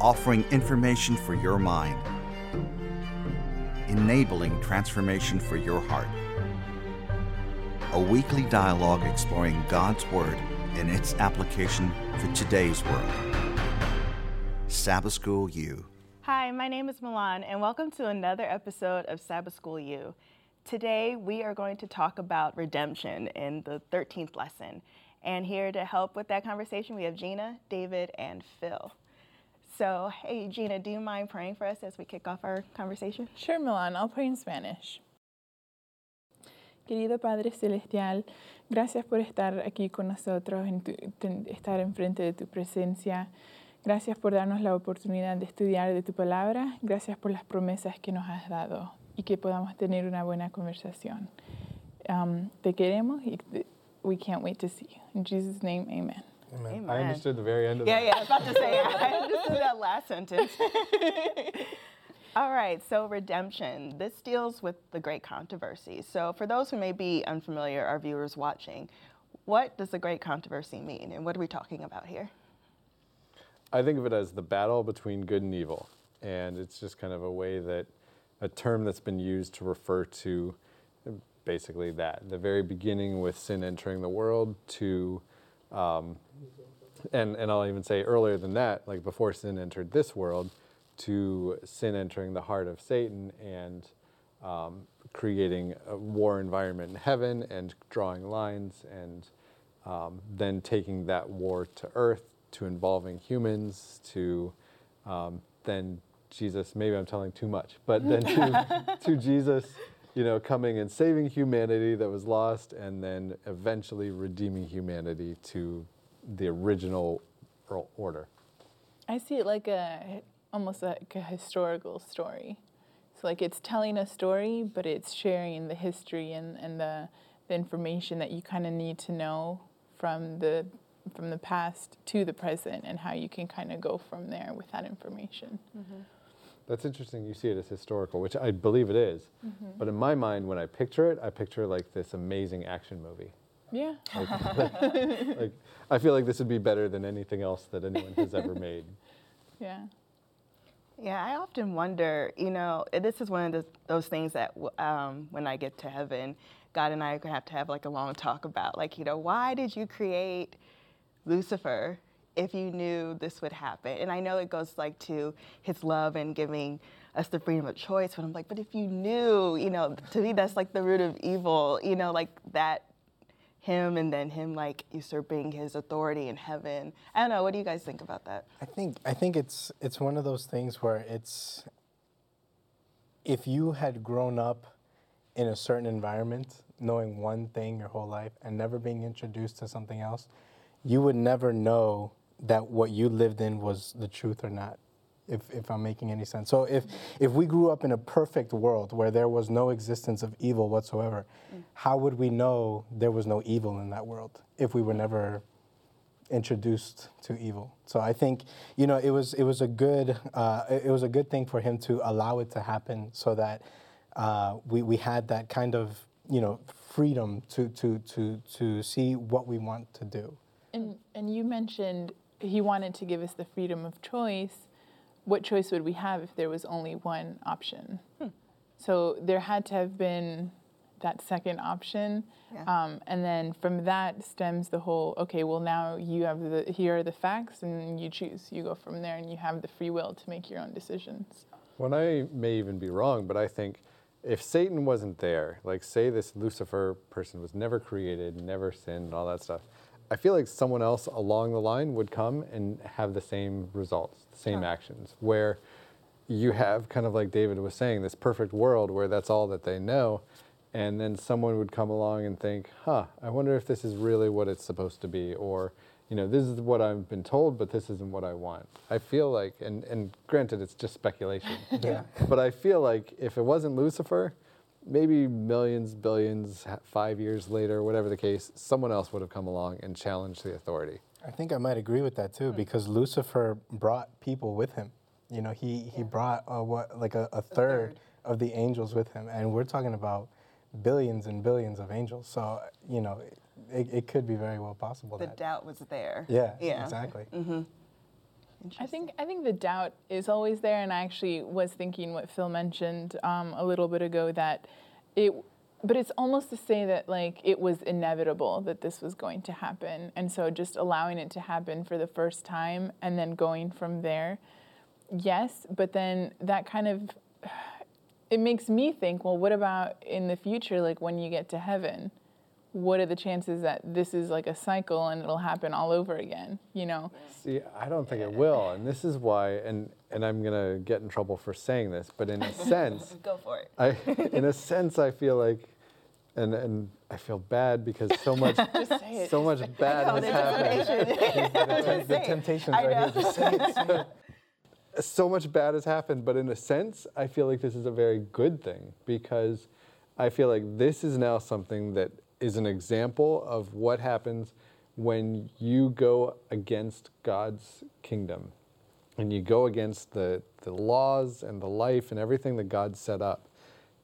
offering information for your mind, enabling transformation for your heart. A weekly dialogue exploring God's Word and its application for today's world. Sabbath School U. Hi, my name is Milan, and welcome to another episode of Sabbath School U. Today, we are going to talk about redemption in the 13th lesson. And here to help with that conversation, we have Gina, David, and Phil. So, hey, Gina, do you mind praying for us as we kick off our conversation? Sure, Milan. I'll pray in Spanish. Querido Padre Celestial, gracias por estar aquí con nosotros, en tu, estar enfrente de tu presencia. Gracias por darnos la oportunidad de estudiar de tu palabra. Gracias por las promesas que nos has dado y que podamos tener una buena conversación. Um, te queremos y we can't wait to see you. In Jesus' name, amen. Amen. Amen. I understood the very end of it. Yeah, that. yeah, I was about to say, I understood that last sentence. All right, so redemption. This deals with the great controversy. So, for those who may be unfamiliar, our viewers watching, what does the great controversy mean, and what are we talking about here? I think of it as the battle between good and evil. And it's just kind of a way that a term that's been used to refer to basically that the very beginning with sin entering the world to um, and and I'll even say earlier than that like before sin entered this world to sin entering the heart of Satan and um, creating a war environment in heaven and drawing lines and um, then taking that war to earth to involving humans to um, then Jesus maybe I'm telling too much but then to, to Jesus you know, coming and saving humanity that was lost, and then eventually redeeming humanity to the original order. I see it like a almost like a historical story. So like it's telling a story, but it's sharing the history and, and the, the information that you kind of need to know from the from the past to the present, and how you can kind of go from there with that information. Mm-hmm. That's interesting. You see it as historical, which I believe it is. Mm-hmm. But in my mind, when I picture it, I picture like this amazing action movie. Yeah. Like, like, like, I feel like this would be better than anything else that anyone has ever made. Yeah. Yeah, I often wonder, you know, this is one of the, those things that um, when I get to heaven, God and I are going to have to have like a long talk about, like, you know, why did you create Lucifer if you knew this would happen. And I know it goes like to his love and giving us the freedom of choice, but I'm like, but if you knew, you know, to me that's like the root of evil, you know, like that him and then him like usurping his authority in heaven. I don't know, what do you guys think about that? I think I think it's it's one of those things where it's if you had grown up in a certain environment, knowing one thing your whole life and never being introduced to something else, you would never know that what you lived in was the truth or not if, if I'm making any sense. So if if we grew up in a perfect world where there was no existence of evil whatsoever, mm. how would we know there was no evil in that world if we were never introduced to evil? So I think you know it was it was a good uh, it was a good thing for him to allow it to happen so that uh, we we had that kind of you know freedom to to to to see what we want to do. And and you mentioned he wanted to give us the freedom of choice. What choice would we have if there was only one option? Hmm. So there had to have been that second option. Yeah. Um, and then from that stems the whole okay, well, now you have the, here are the facts and you choose. You go from there and you have the free will to make your own decisions. Well, I may even be wrong, but I think if Satan wasn't there, like say this Lucifer person was never created, never sinned, and all that stuff, I feel like someone else along the line would come and have the same results, the same actions, where you have kind of like David was saying, this perfect world where that's all that they know. And then someone would come along and think, huh, I wonder if this is really what it's supposed to be. Or, you know, this is what I've been told, but this isn't what I want. I feel like, and, and granted, it's just speculation. yeah. But I feel like if it wasn't Lucifer, maybe millions, billions, five years later, whatever the case, someone else would have come along and challenged the authority. I think I might agree with that too, because Lucifer brought people with him. You know, he, he brought uh, what like a, a, third of the angels with him, and we're talking about billions and billions of angels. So you know, it, it could be very well possible. The that doubt was there. Yeah. Yeah. Exactly. Mm-hmm. I think I think the doubt is always there, and I actually was thinking what Phil mentioned um, a little bit ago that it, but it's almost to say that like it was inevitable that this was going to happen, and so just allowing it to happen for the first time and then going from there, yes, but then that kind of it makes me think, well, what about in the future, like when you get to heaven? What are the chances that this is like a cycle and it'll happen all over again you know? See i don't think it will and this is why and and i'm going to get in trouble for saying this but in a sense go for it. I in a sense i feel like and and i feel bad because so much so much bad has happened. the, the temptations right here just say it, say it. so much bad has happened but in a sense i feel like this is a very good thing because i feel like this is now something that is an example of what happens when you go against God's kingdom and you go against the, the laws and the life and everything that God set up.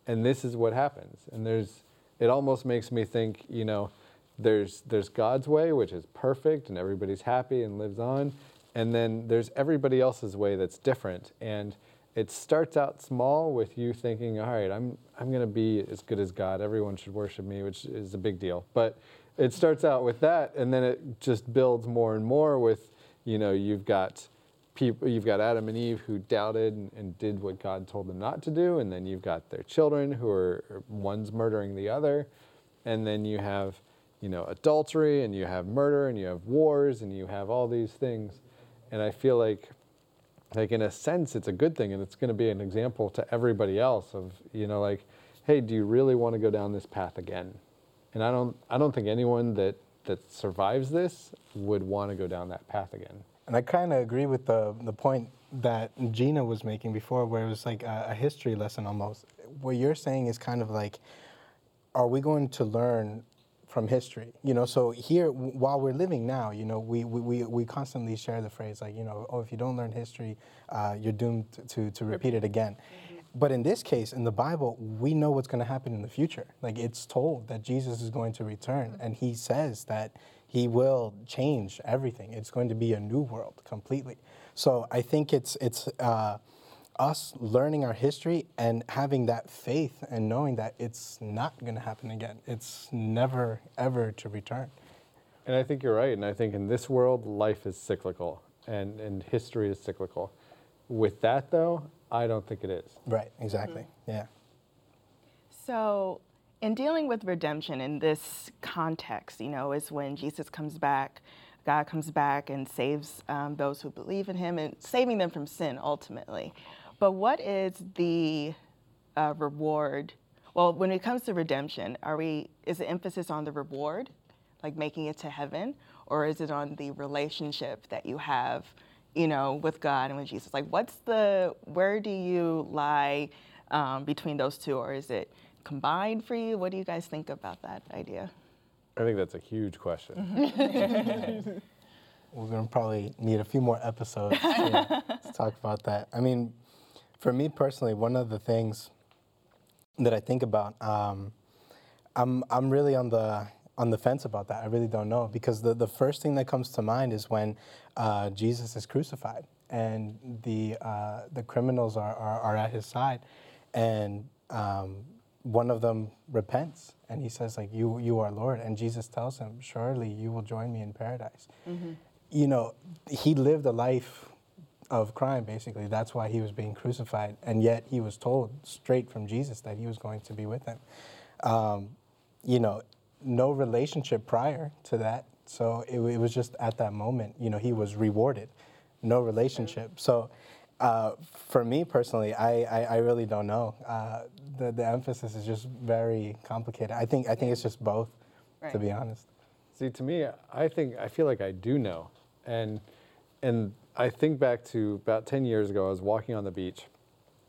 And this is what happens. And there's it almost makes me think, you know, there's there's God's way, which is perfect and everybody's happy and lives on. And then there's everybody else's way that's different. And it starts out small with you thinking, all right, I'm, I'm going to be as good as God. Everyone should worship me, which is a big deal. But it starts out with that, and then it just builds more and more with, you know, you've got people, you've got Adam and Eve who doubted and, and did what God told them not to do, and then you've got their children who are one's murdering the other, and then you have, you know, adultery, and you have murder, and you have wars, and you have all these things. And I feel like like in a sense it's a good thing and it's going to be an example to everybody else of you know like hey do you really want to go down this path again? And i don't i don't think anyone that that survives this would want to go down that path again. And i kind of agree with the the point that gina was making before where it was like a, a history lesson almost. What you're saying is kind of like are we going to learn from history. You know, so here while we're living now, you know, we, we, we constantly share the phrase like, you know, oh, if you don't learn history, uh, you're doomed to, to, to repeat it again. Mm-hmm. But in this case, in the Bible, we know what's going to happen in the future. Like it's told that Jesus is going to return, mm-hmm. and he says that he will change everything. It's going to be a new world completely. So I think it's it's uh, us learning our history and having that faith and knowing that it's not going to happen again. It's never, ever to return. And I think you're right. And I think in this world, life is cyclical and, and history is cyclical. With that, though, I don't think it is. Right, exactly. Mm-hmm. Yeah. So, in dealing with redemption in this context, you know, is when Jesus comes back, God comes back and saves um, those who believe in him and saving them from sin ultimately. But what is the uh, reward? Well, when it comes to redemption, are we is the emphasis on the reward, like making it to heaven, or is it on the relationship that you have, you know, with God and with Jesus? Like, what's the where do you lie um, between those two, or is it combined for you? What do you guys think about that idea? I think that's a huge question. We're gonna probably need a few more episodes to, to talk about that. I mean, for me personally, one of the things that I think about, um, I'm I'm really on the on the fence about that. I really don't know because the, the first thing that comes to mind is when uh, Jesus is crucified and the uh, the criminals are, are, are, at his side, and um, one of them repents and he says like you you are Lord, and Jesus tells him, surely you will join me in paradise. Mm-hmm. You know, he lived a life of crime, basically. That's why he was being crucified. And yet he was told straight from Jesus that he was going to be with him. Um, you know, no relationship prior to that. So it, it, was just at that moment, you know, he was rewarded. No relationship. So uh, for me personally, I, I, I really don't know. Uh, the, the emphasis is just very complicated. I think, I think it's just both, right. to be honest. See, to me, I think, I feel like I do know. And, and I think back to about 10 years ago, I was walking on the beach,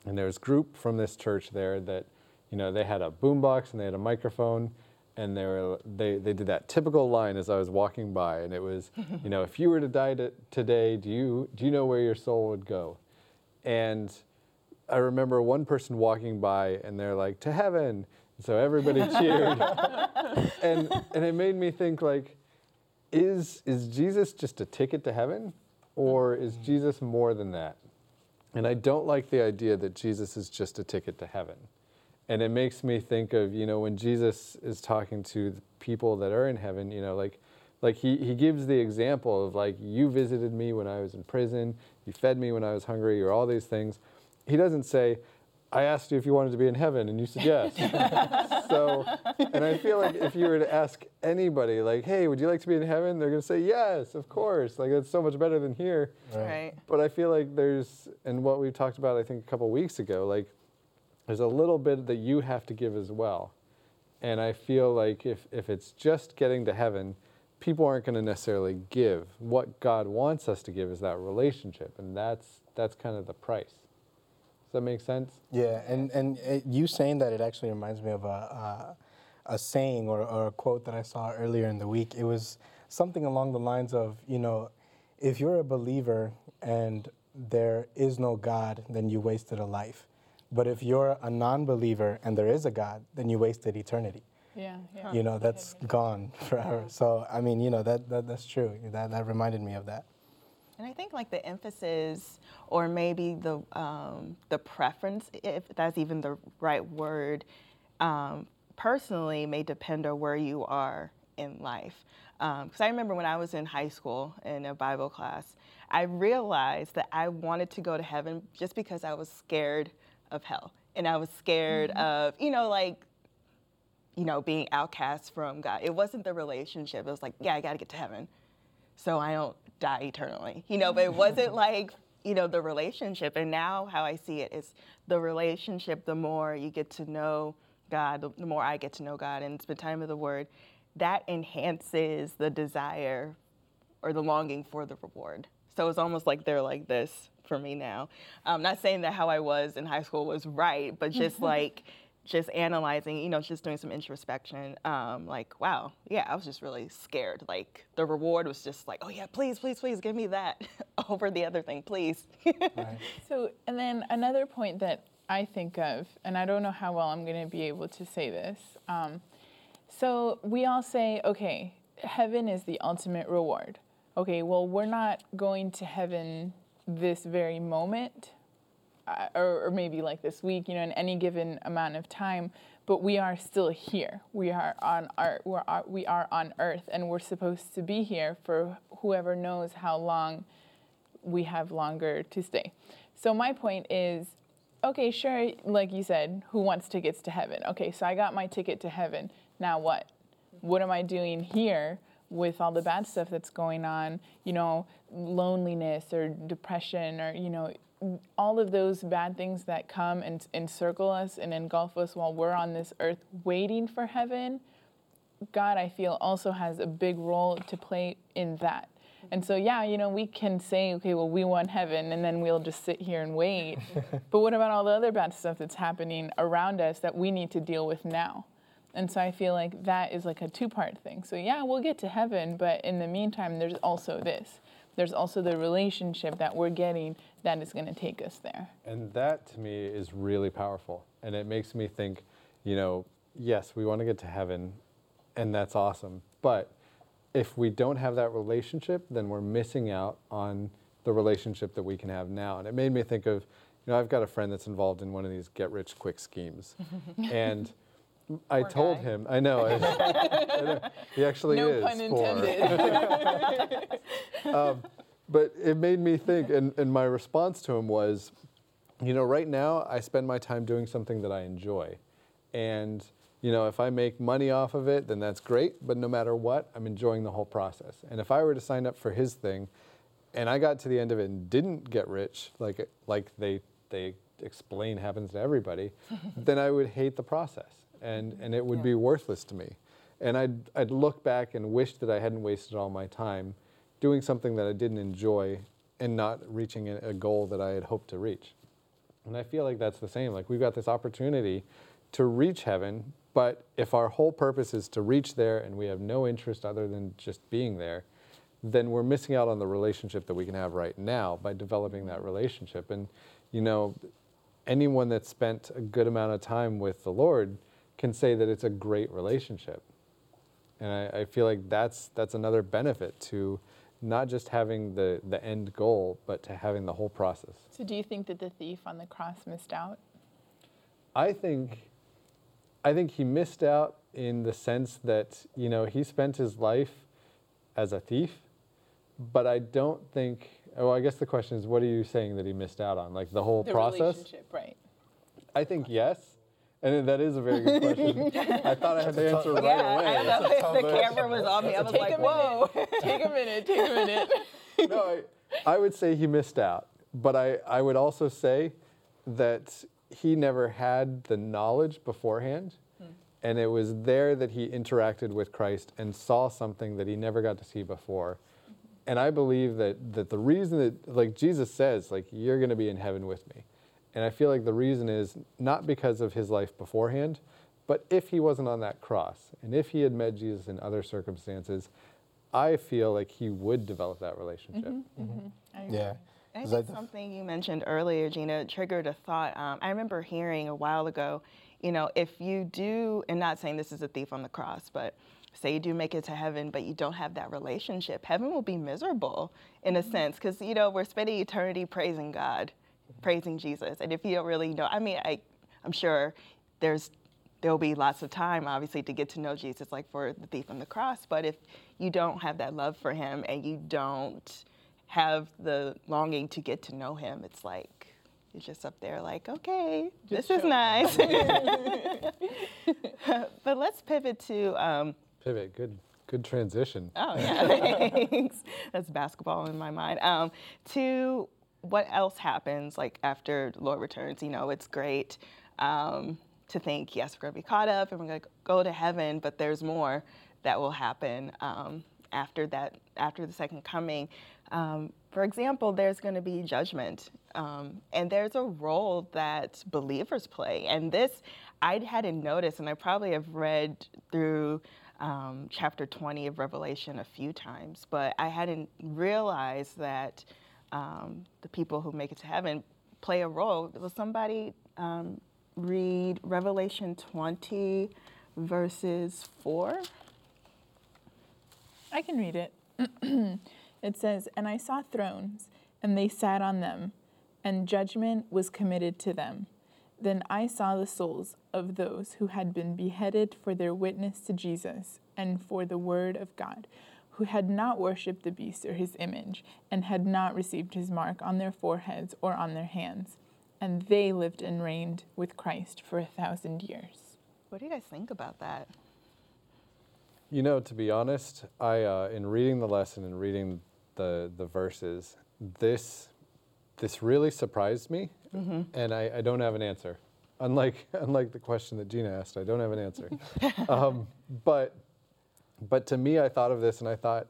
and there was a group from this church there that, you know, they had a boombox and they had a microphone, and they, were, they, they did that typical line as I was walking by, and it was, you know, if you were to die to, today, do you, do you know where your soul would go? And I remember one person walking by, and they're like, to heaven. So everybody cheered. and, and it made me think, like, is, is Jesus just a ticket to heaven? Or is Jesus more than that? And I don't like the idea that Jesus is just a ticket to heaven. And it makes me think of, you know, when Jesus is talking to people that are in heaven, you know, like, like he, he gives the example of like, you visited me when I was in prison, you fed me when I was hungry, or all these things. He doesn't say, I asked you if you wanted to be in heaven, and you said yes. so, and I feel like if you were to ask anybody, like, hey, would you like to be in heaven? They're going to say yes, of course. Like, that's so much better than here. Right. But I feel like there's, and what we talked about, I think, a couple weeks ago, like, there's a little bit that you have to give as well. And I feel like if, if it's just getting to heaven, people aren't going to necessarily give. What God wants us to give is that relationship, and that's that's kind of the price. Does that make sense? Yeah, and and uh, you saying that it actually reminds me of a a, a saying or, or a quote that I saw earlier in the week. It was something along the lines of, you know, if you're a believer and there is no God, then you wasted a life. But if you're a non-believer and there is a God, then you wasted eternity. Yeah, yeah. You know, that's gone forever. So I mean, you know, that, that that's true. That that reminded me of that. And I think like the emphasis, or maybe the um, the preference, if that's even the right word, um, personally may depend on where you are in life. Because I remember when I was in high school in a Bible class, I realized that I wanted to go to heaven just because I was scared of hell, and I was scared of you know like you know, being outcast from God. It wasn't the relationship. It was like, yeah, I got to get to heaven so I don't die eternally. You know, but it wasn't like, you know, the relationship. And now how I see it is the relationship, the more you get to know God, the, the more I get to know God and spend time with the Word, that enhances the desire or the longing for the reward. So it's almost like they're like this for me now. I'm not saying that how I was in high school was right, but just like, just analyzing, you know, just doing some introspection, um, like, wow, yeah, I was just really scared. Like, the reward was just like, oh, yeah, please, please, please give me that over the other thing, please. Right. So, and then another point that I think of, and I don't know how well I'm going to be able to say this. Um, so we all say, okay, heaven is the ultimate reward. Okay, well, we're not going to heaven this very moment, or, or maybe like this week, you know, in any given amount of time, but we are still here. We are on our, we're, uh, we are on earth, and we're supposed to be here for whoever knows how long we have longer to stay. So my point is, okay, sure, like you said, who wants tickets to heaven? Okay, so I got my ticket to heaven. Now what? What am I doing here with all the bad stuff that's going on? You know, loneliness or depression or you know, all of those bad things that come and encircle us and engulf us while we're on this earth waiting for heaven. God, I feel, also has a big role to play in that. And so, yeah, you know, we can say, okay, well, we want heaven, and then we'll just sit here and wait. but what about all the other bad stuff that's happening around us that we need to deal with now? And so I feel like that is like a two part thing. So, yeah, we'll get to heaven, but in the meantime, there's also this. There's also the relationship that we're getting that is going to take us there. And that to me is really powerful. And it makes me think, you know, yes, we want to get to heaven, and that's awesome. But if we don't have that relationship, then we're missing out on the relationship that we can have now. And it made me think of, you know, I've got a friend that's involved in one of these get rich quick schemes. and I Poor told guy. him, I know, I, I know, he actually No is. pun intended. um, but it made me think, and, and my response to him was, you know, right now I spend my time doing something that I enjoy. And, you know, if I make money off of it, then that's great. But no matter what, I'm enjoying the whole process. And if I were to sign up for his thing and I got to the end of it and didn't get rich, like, like they, they explain happens to everybody, then I would hate the process and, and it would Yeah. be worthless to me. And I'd, I'd look back and wish that I hadn't wasted all my time doing something that I didn't enjoy and not reaching a, goal that I had hoped to reach. And I feel like that's the same. Like we've got this opportunity to reach heaven, but if our whole purpose is to reach there and we have no interest other than just being there, then we're missing out on the relationship that we can have right now by developing that relationship. And, you know, anyone that's spent a good amount of time with the Lord can say that it's a great relationship. And I, I feel like that's, that's another benefit to not just having the, the end goal, but to having the whole process. So, do you think that the thief on the cross missed out? I think I think he missed out in the sense that, you know, he spent his life as a thief, but I don't think well, I guess the question is what are you saying that he missed out on? Like the whole The process? relationship, right? I think yes. And that is a very good question. I thought I had the answer right yeah, away. I know. the camera was on me. I was Take like, a whoa. minute. Take a minute. Take a minute. no, I, I would say he missed out. But I, I would also say that he never had the knowledge beforehand. Hmm. And it was there that he interacted with Christ and saw something that he never got to see before. Mm-hmm. And I believe that, that the reason that, like Jesus says, like, you're going to be in heaven with me. And I feel like the reason is not because of his life beforehand, but if he wasn't on that cross and if he had met Jesus in other circumstances, I feel like he would develop that relationship. Mm-hmm, mm-hmm. I agree. Yeah. I 'Cause think something you mentioned earlier, Gina, triggered a thought. Um, I remember hearing a while ago, you know, if you do, and not saying this is a thief on the cross, but say you do make it to heaven, but you don't have that relationship, heaven will be miserable in a sense, because, you know, we're spending eternity praising God, praising Jesus. And if you don't really know, I mean, I, I'm sure there's there'll be lots of time obviously to get to know Jesus like for the thief on the cross but if you don't have that love for him and you don't have the longing to get to know him it's like you're just up there like okay Just this is nice but let's pivot to um, Pivot, good, good transition. Oh yeah, thanks. That's basketball in my mind. Um, to what else happens like after Lord returns? You know, it's great um, to think yes, we're gonna be caught up and we're gonna go to heaven, but there's more that will happen um, after that, after the second coming. Um, for example, there's going to be judgment, um, and there's a role that believers play. And this, I hadn't noticed, and I probably have read through um, chapter 20 of Revelation a few times, but I hadn't realized that um, the people who make it to heaven play a role. Will somebody um, read Revelation 20, verses 4? I can read it. it says, And I saw thrones, and they sat on them, and judgment was committed to them. Then I saw the souls of those who had been beheaded for their witness to Jesus and for the word of God, who had not worshipped the beast or his image, and had not received his mark on their foreheads or on their hands. And they lived and reigned with Christ for a thousand years. What do you guys think about that? You know, to be honest, I uh, in reading the lesson and reading the the verses, this this really surprised me, and I, I don't have an answer. Unlike unlike the question that Gina asked, I don't have an answer. um, but but to me, I thought of this and I thought,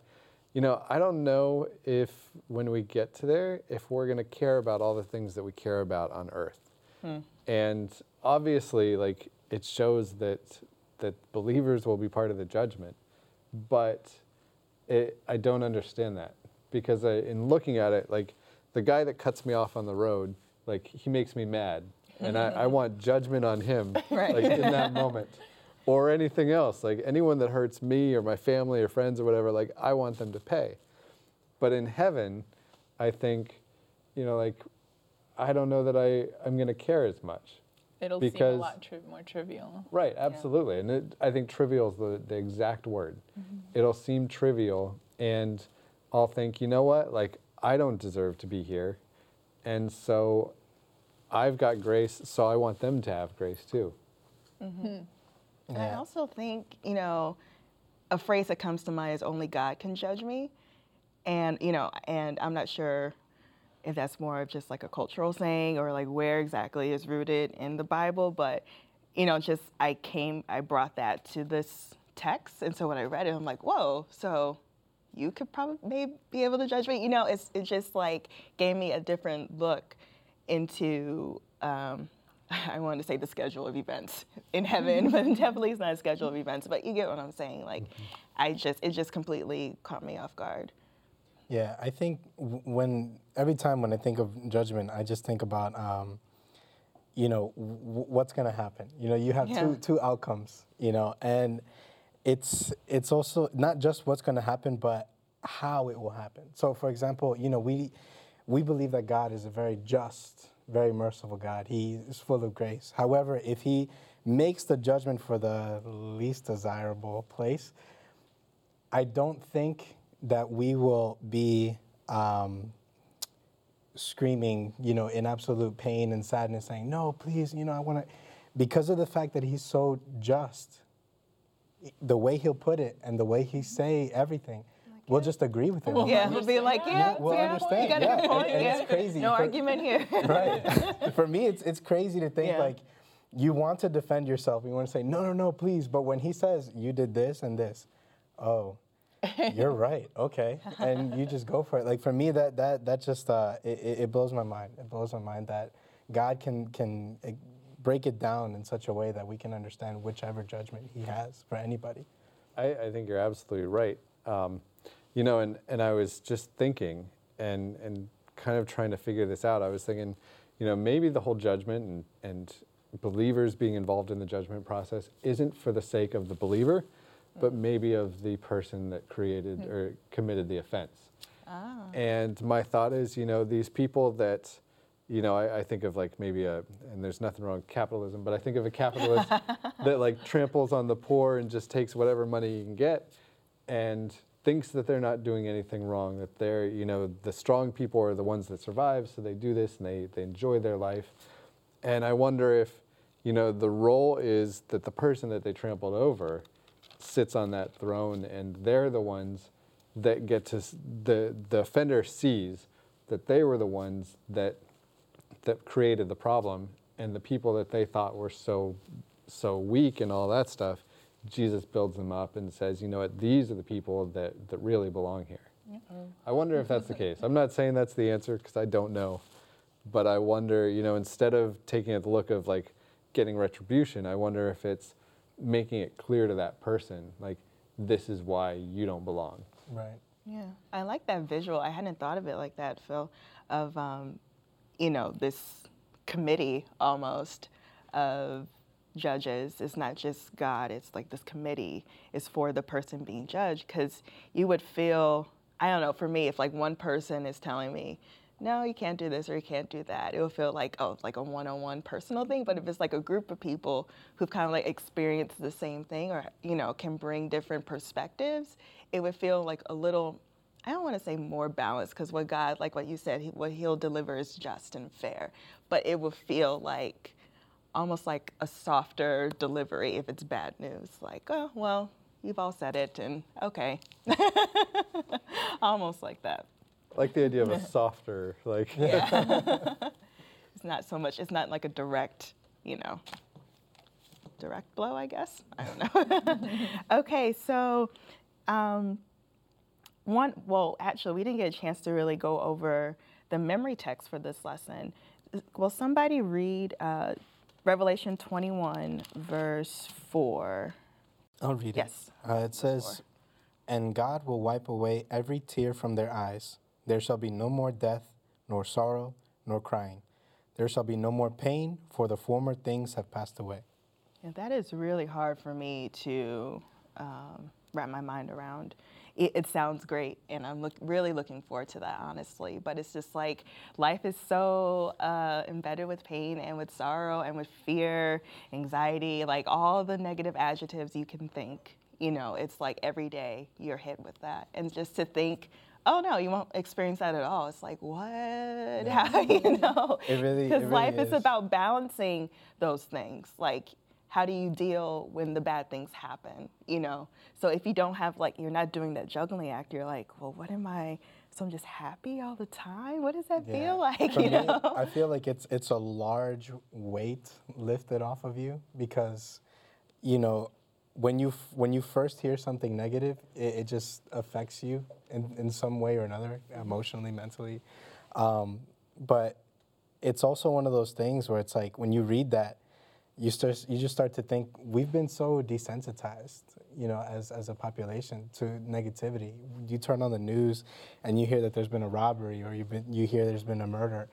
you know, I don't know if when we get to there, if we're going to care about all the things that we care about on earth. Hmm. And obviously, like it shows that that believers will be part of the judgment, but it, I don't understand that because I, in looking at it, like the guy that cuts me off on the road, like he makes me mad, and I, I mm-hmm. want judgment on him, Right. like in that moment, or anything else, like anyone that hurts me or my family or friends or whatever, like I want them to pay. But in heaven, I think, you know, like I don't know that I I'm going to care as much. It'll seem a lot tri- more trivial. Right, absolutely. And it, I think trivial is the, the exact word. Mm-hmm. It'll seem trivial, and I'll think, you know what? Like, I don't deserve to be here. And so I've got grace, so I want them to have grace too. Mm-hmm. And I also think, you know, a phrase that comes to mind is only God can judge me. And, you know, and I'm not sure if that's more of just like a cultural saying or like where exactly is rooted in the Bible, but, you know, just I came, I brought that to this text. And so when I read it, I'm like, whoa, so you could probably maybe be able to judge me. You know, it's, it just like gave me a different look into, um, I wanted to say the schedule of events in heaven, but definitely it's not a schedule of events. But you get what I'm saying. Like, I just, it just completely caught me off guard. Yeah, I think when every time when I think of judgment, I just think about, um, you know, w- what's going to happen. You know, you have Yeah. two two outcomes. You know, and it's it's also not just what's going to happen, but how it will happen. So, for example, you know, we we believe that God is a very just, very merciful God. He is full of grace. However, if He makes the judgment for the least desirable place, I don't think that we will be um, screaming, you know, in absolute pain and sadness, saying, "No, please, you know, I want to," because of the fact that He's so just. The way He'll put it and the way He say everything, we'll just agree with Him. Yeah, we'll be like, yeah, we'll yeah, understand, You got a yeah, good and- and it's crazy No for- argument here. right. For me, it's it's crazy to think Yeah. like you want to defend yourself. You want to say no, no, no, please. But when he says you did this and this, oh, you're right. Okay, and you just go for it. Like for me, that that that just uh, it, it it blows my mind. It blows my mind that God can can uh, break it down in such a way that we can understand whichever judgment He has for anybody. I, I think you're absolutely right. Um, you know, and, and I was just thinking and, and kind of trying to figure this out. I was thinking, you know, maybe the whole judgment and, and believers being involved in the judgment process isn't for the sake of the believer, but maybe of the person that created or committed the offense. Ah. And my thought is, you know, these people that, you know, I, I think of like maybe a, and there's nothing wrong with capitalism, but I think of a capitalist that like tramples on the poor and just takes whatever money you can get and thinks that they're not doing anything wrong, that they're, you know, the strong people are the ones that survive, so they do this and they, they enjoy their life. And I wonder if, you know, the role is that the person that they trampled over sits on that throne and they're the ones that get to, the, the offender sees that they were the ones that, that created the problem and the people that they thought were so, so weak and all that stuff, Jesus builds them up and says, you know what, these are the people that, that really belong here. I wonder if that's the case. I'm not saying that's the answer because I don't know. But I wonder, you know, instead of taking it the look of like getting retribution, I wonder if it's making it clear to that person, like, this is why you don't belong. Right. Yeah, I like that visual. I hadn't thought of it like that, Phil, of, um, you know, this committee almost of judges. It's not just God, it's like this committee is for the person being judged because you would feel, I don't know, for me, if like one person is telling me, no, you can't do this or you can't do that. It would feel like, oh, like a one-on-one personal thing. But if it's like a group of people who've kind of like experienced the same thing or, you know, can bring different perspectives, it would feel like a little, I don't want to say more balanced because what God, like what you said, what he'll deliver is just and fair. But it would feel like almost like a softer delivery if it's bad news. Like, oh, well, you've all said it and okay. almost like that. Like the idea of a softer, like, It's not so much, it's not like a direct, you know, direct blow, I guess. I don't know. okay, so um, one, well, actually, we didn't get a chance to really go over the memory text for this lesson. Will somebody read uh, Revelation 21, verse 4? I'll read Yes. it. Yes. Uh, it says, And God will wipe away every tear from their eyes. There shall be no more death, nor sorrow, nor crying. There shall be no more pain, for the former things have passed away. And that is really hard for me to um, wrap my mind around. It, it sounds great, and I'm look, really looking forward to that, honestly. But it's just like life is so uh, embedded with pain and with sorrow and with fear, anxiety, like all the negative adjectives you can think. You know, it's like every day you're hit with that. And just to think, oh no, you won't experience that at all. It's like, what? How, you know? It really- Because really life is is. about balancing those things. Like, how do you deal when the bad things happen you know so if you don't have like you're not doing that juggling act you're like well what am i so i'm just happy all the time what does that Yeah. feel like For you me, know I feel like it's it's a large weight lifted off of you because, you know, when you f- when you first hear something negative, it, it just affects you in, in some way or another, emotionally, mentally. Um, but it's also one of those things where it's like when you read that, you start you just start to think we've been so desensitized, you know, as as a population to negativity. You turn on the news and you hear that there's been a robbery or you've been you hear there's been a murder.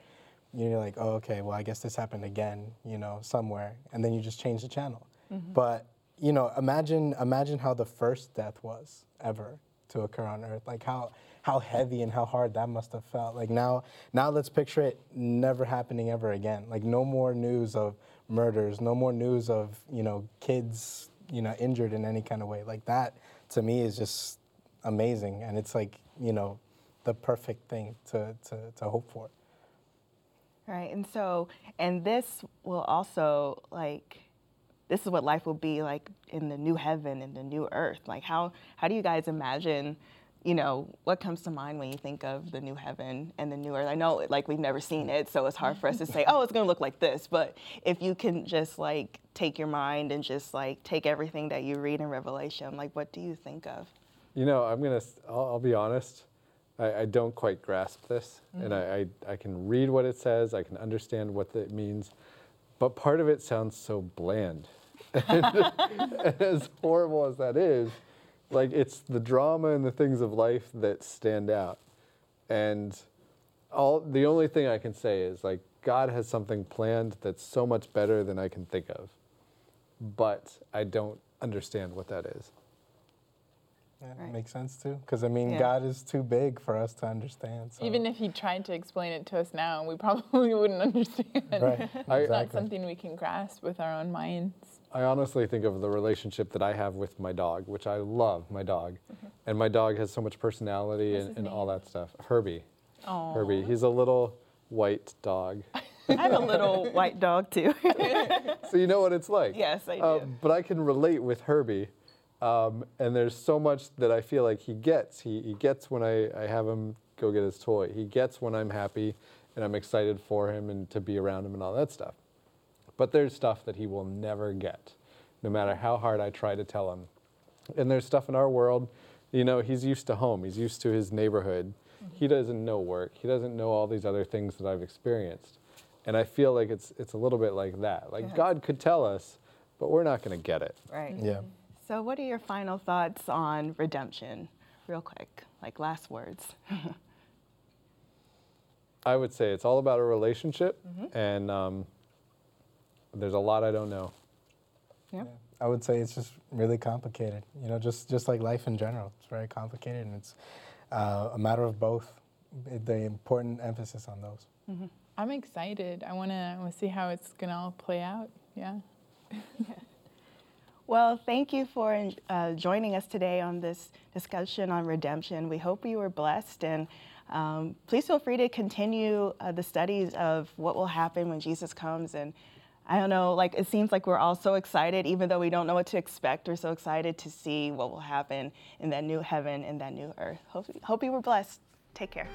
You're like, oh, okay, well, I guess this happened again, you know, somewhere, and then you just change the channel. Mm-hmm. But you know, imagine imagine how the first death was ever to occur on earth. Like how how heavy and how hard that must have felt. Like now now let's picture it never happening ever again. Like no more news of murders, no more news of, you know, kids, you know, injured in any kind of way. Like that to me is just amazing and it's like, you know, the perfect thing to to, to hope for. Right. And so, and this will also like, this is what life will be like in the new heaven and the new earth. Like, how how do you guys imagine? You know, what comes to mind when you think of the new heaven and the new earth? I know, like, we've never seen it, so it's hard for us to say, oh, it's going to look like this. But if you can just like take your mind and just like take everything that you read in Revelation, like, what do you think of? You know, I'm gonna. s- I'll, I'll be honest. I, I don't quite grasp this, and mm-hmm. I, I I can read what it says. I can understand what it means, but part of it sounds so bland. and, and as horrible as that is, like it's the drama and the things of life that stand out, and all the only thing I can say is like God has something planned that's so much better than I can think of, but I don't understand what that is. Yeah, Right. Makes sense too. Because I mean, Yeah. God is too big for us to understand. So. Even if he tried to explain it to us now, we probably wouldn't understand. right, It's not something we can grasp with our own minds. I honestly think of the relationship that I have with my dog, which I love my dog. And my dog has so much personality and, and all that stuff. Herbie. Oh, Herbie. He's a little white dog. I have a little white dog too. so you know what it's like. yes, I do. Um, but I can relate with Herbie. Um, and there's so much that I feel like he gets. He, he gets when I, I have him go get his toy. He gets when I'm happy and I'm excited for him and to be around him and all that stuff. But there's stuff that he will never get, no matter how hard I try to tell him. And there's stuff in our world, you know, he's used to home, he's used to his neighborhood. He doesn't know work, he doesn't know all these other things that I've experienced. And I feel like it's, it's a little bit like that. Like Yeah. God could tell us, but we're not going to get it. right. Yeah. So, what are your final thoughts on redemption, real quick, like last words? I would say it's all about a relationship, Mm-hmm. and um, there's a lot I don't know. Yeah. I would say it's just really complicated. You know, just just like life in general, it's very complicated, and it's uh, a matter of both. The important emphasis on those. I'm excited. I want to see how it's going to all play out. Yeah. Well, thank you for uh, joining us today on this discussion on redemption. We hope you were blessed, and um, please feel free to continue uh, the studies of what will happen when Jesus comes. And I don't know, like it seems like we're all so excited, even though we don't know what to expect. We're so excited to see what will happen in that new heaven and that new earth. Hope, hope you were blessed. Take care.